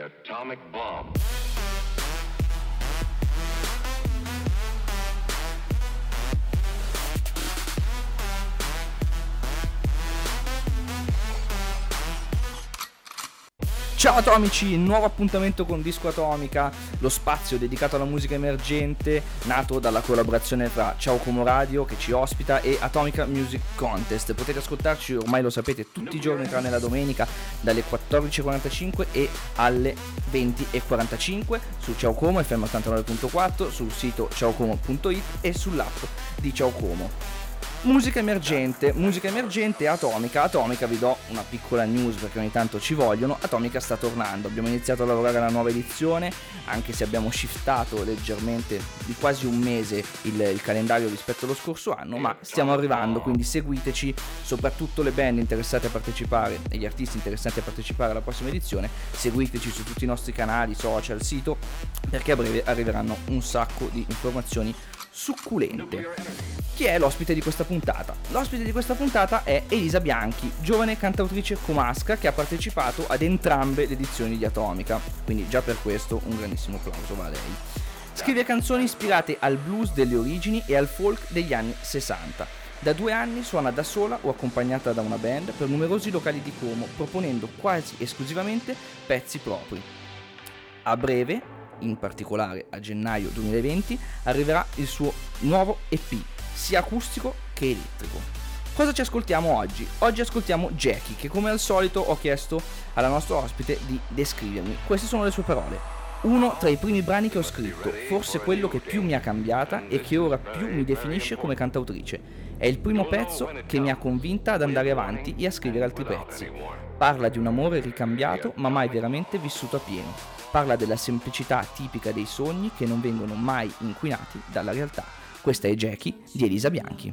Atomic bomb. Ciao atomici, nuovo appuntamento con Disco Atomica, lo spazio dedicato alla musica emergente, nato dalla collaborazione tra Ciao Como Radio che ci ospita e Atomica Music Contest. Potete ascoltarci, ormai lo sapete, tutti i giorni tranne la domenica dalle 14.45 e alle 20.45 su Ciao Como FM 89.4, sul sito ciaocomo.it e sull'app di Ciao Como. Musica emergente, musica emergente Atomica. Atomica vi do una piccola news perché ogni tanto ci vogliono. Atomica sta tornando. Abbiamo iniziato a lavorare alla nuova edizione, anche se abbiamo shiftato leggermente di quasi un mese il, il calendario rispetto allo scorso anno, ma stiamo arrivando, quindi seguiteci, soprattutto le band interessate a partecipare e gli artisti interessati a partecipare alla prossima edizione. Seguiteci su tutti i nostri canali, social, sito, perché a breve arriveranno un sacco di informazioni succulente. Chi è l'ospite di questa puntata? L'ospite di questa puntata è Elisa Bianchi, giovane cantautrice comasca che ha partecipato ad entrambe le edizioni di Atomica, quindi già per questo un grandissimo applauso va a lei. Scrive canzoni ispirate al blues delle origini e al folk degli anni 60. Da due anni suona da sola o accompagnata da una band per numerosi locali di Como, proponendo quasi esclusivamente pezzi propri. A breve in particolare a gennaio 2020, arriverà il suo nuovo EP, sia acustico che elettrico. Cosa ci ascoltiamo oggi? Oggi ascoltiamo Jackie, che come al solito ho chiesto alla nostra ospite di descrivermi. Queste sono le sue parole. Uno tra i primi brani che ho scritto, forse quello che più mi ha cambiata e che ora più mi definisce come cantautrice. È il primo pezzo che mi ha convinta ad andare avanti e a scrivere altri pezzi. Parla di un amore ricambiato ma mai veramente vissuto a pieno parla della semplicità tipica dei sogni che non vengono mai inquinati dalla realtà. Questa è Jackie di Elisa Bianchi.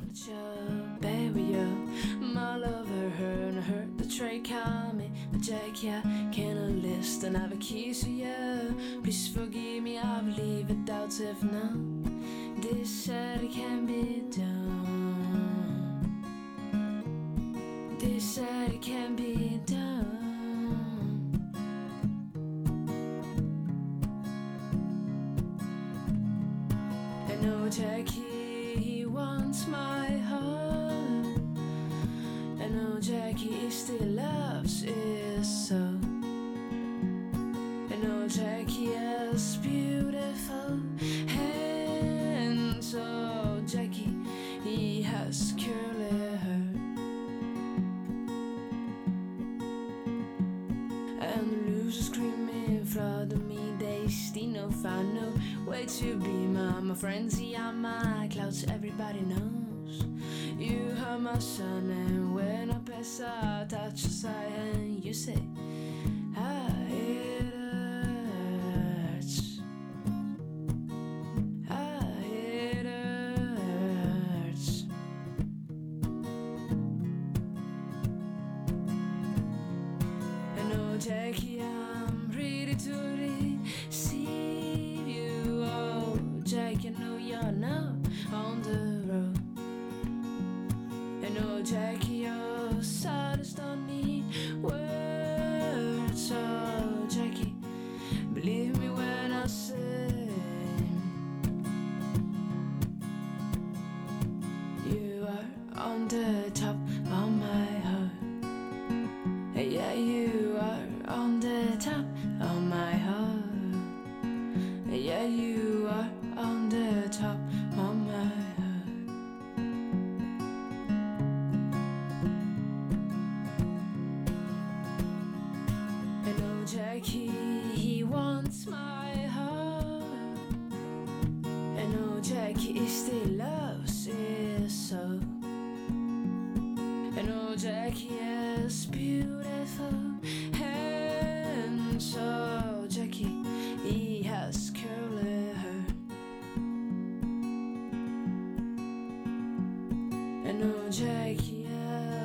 Jackie, I can't list and have a kiss you. Please forgive me, I believe it doubts if now this said it can be done. no Jackie, he wants my heart. And no Jackie is still love. They still no way to be my, my frenzy on my clouds. Everybody knows you are my sun, and when I pass, I touch your side, and you say, check your saddest on me. Where Jackie still loves sig so. And oh Jackie is beautiful. And so Jackie he has curly hair And oh Jackie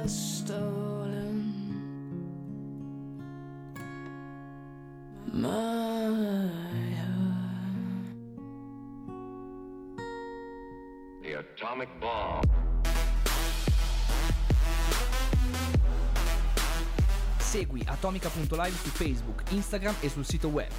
is stolen. My atomic bomb. Segui atomica.live su Facebook, Instagram e sul sito web.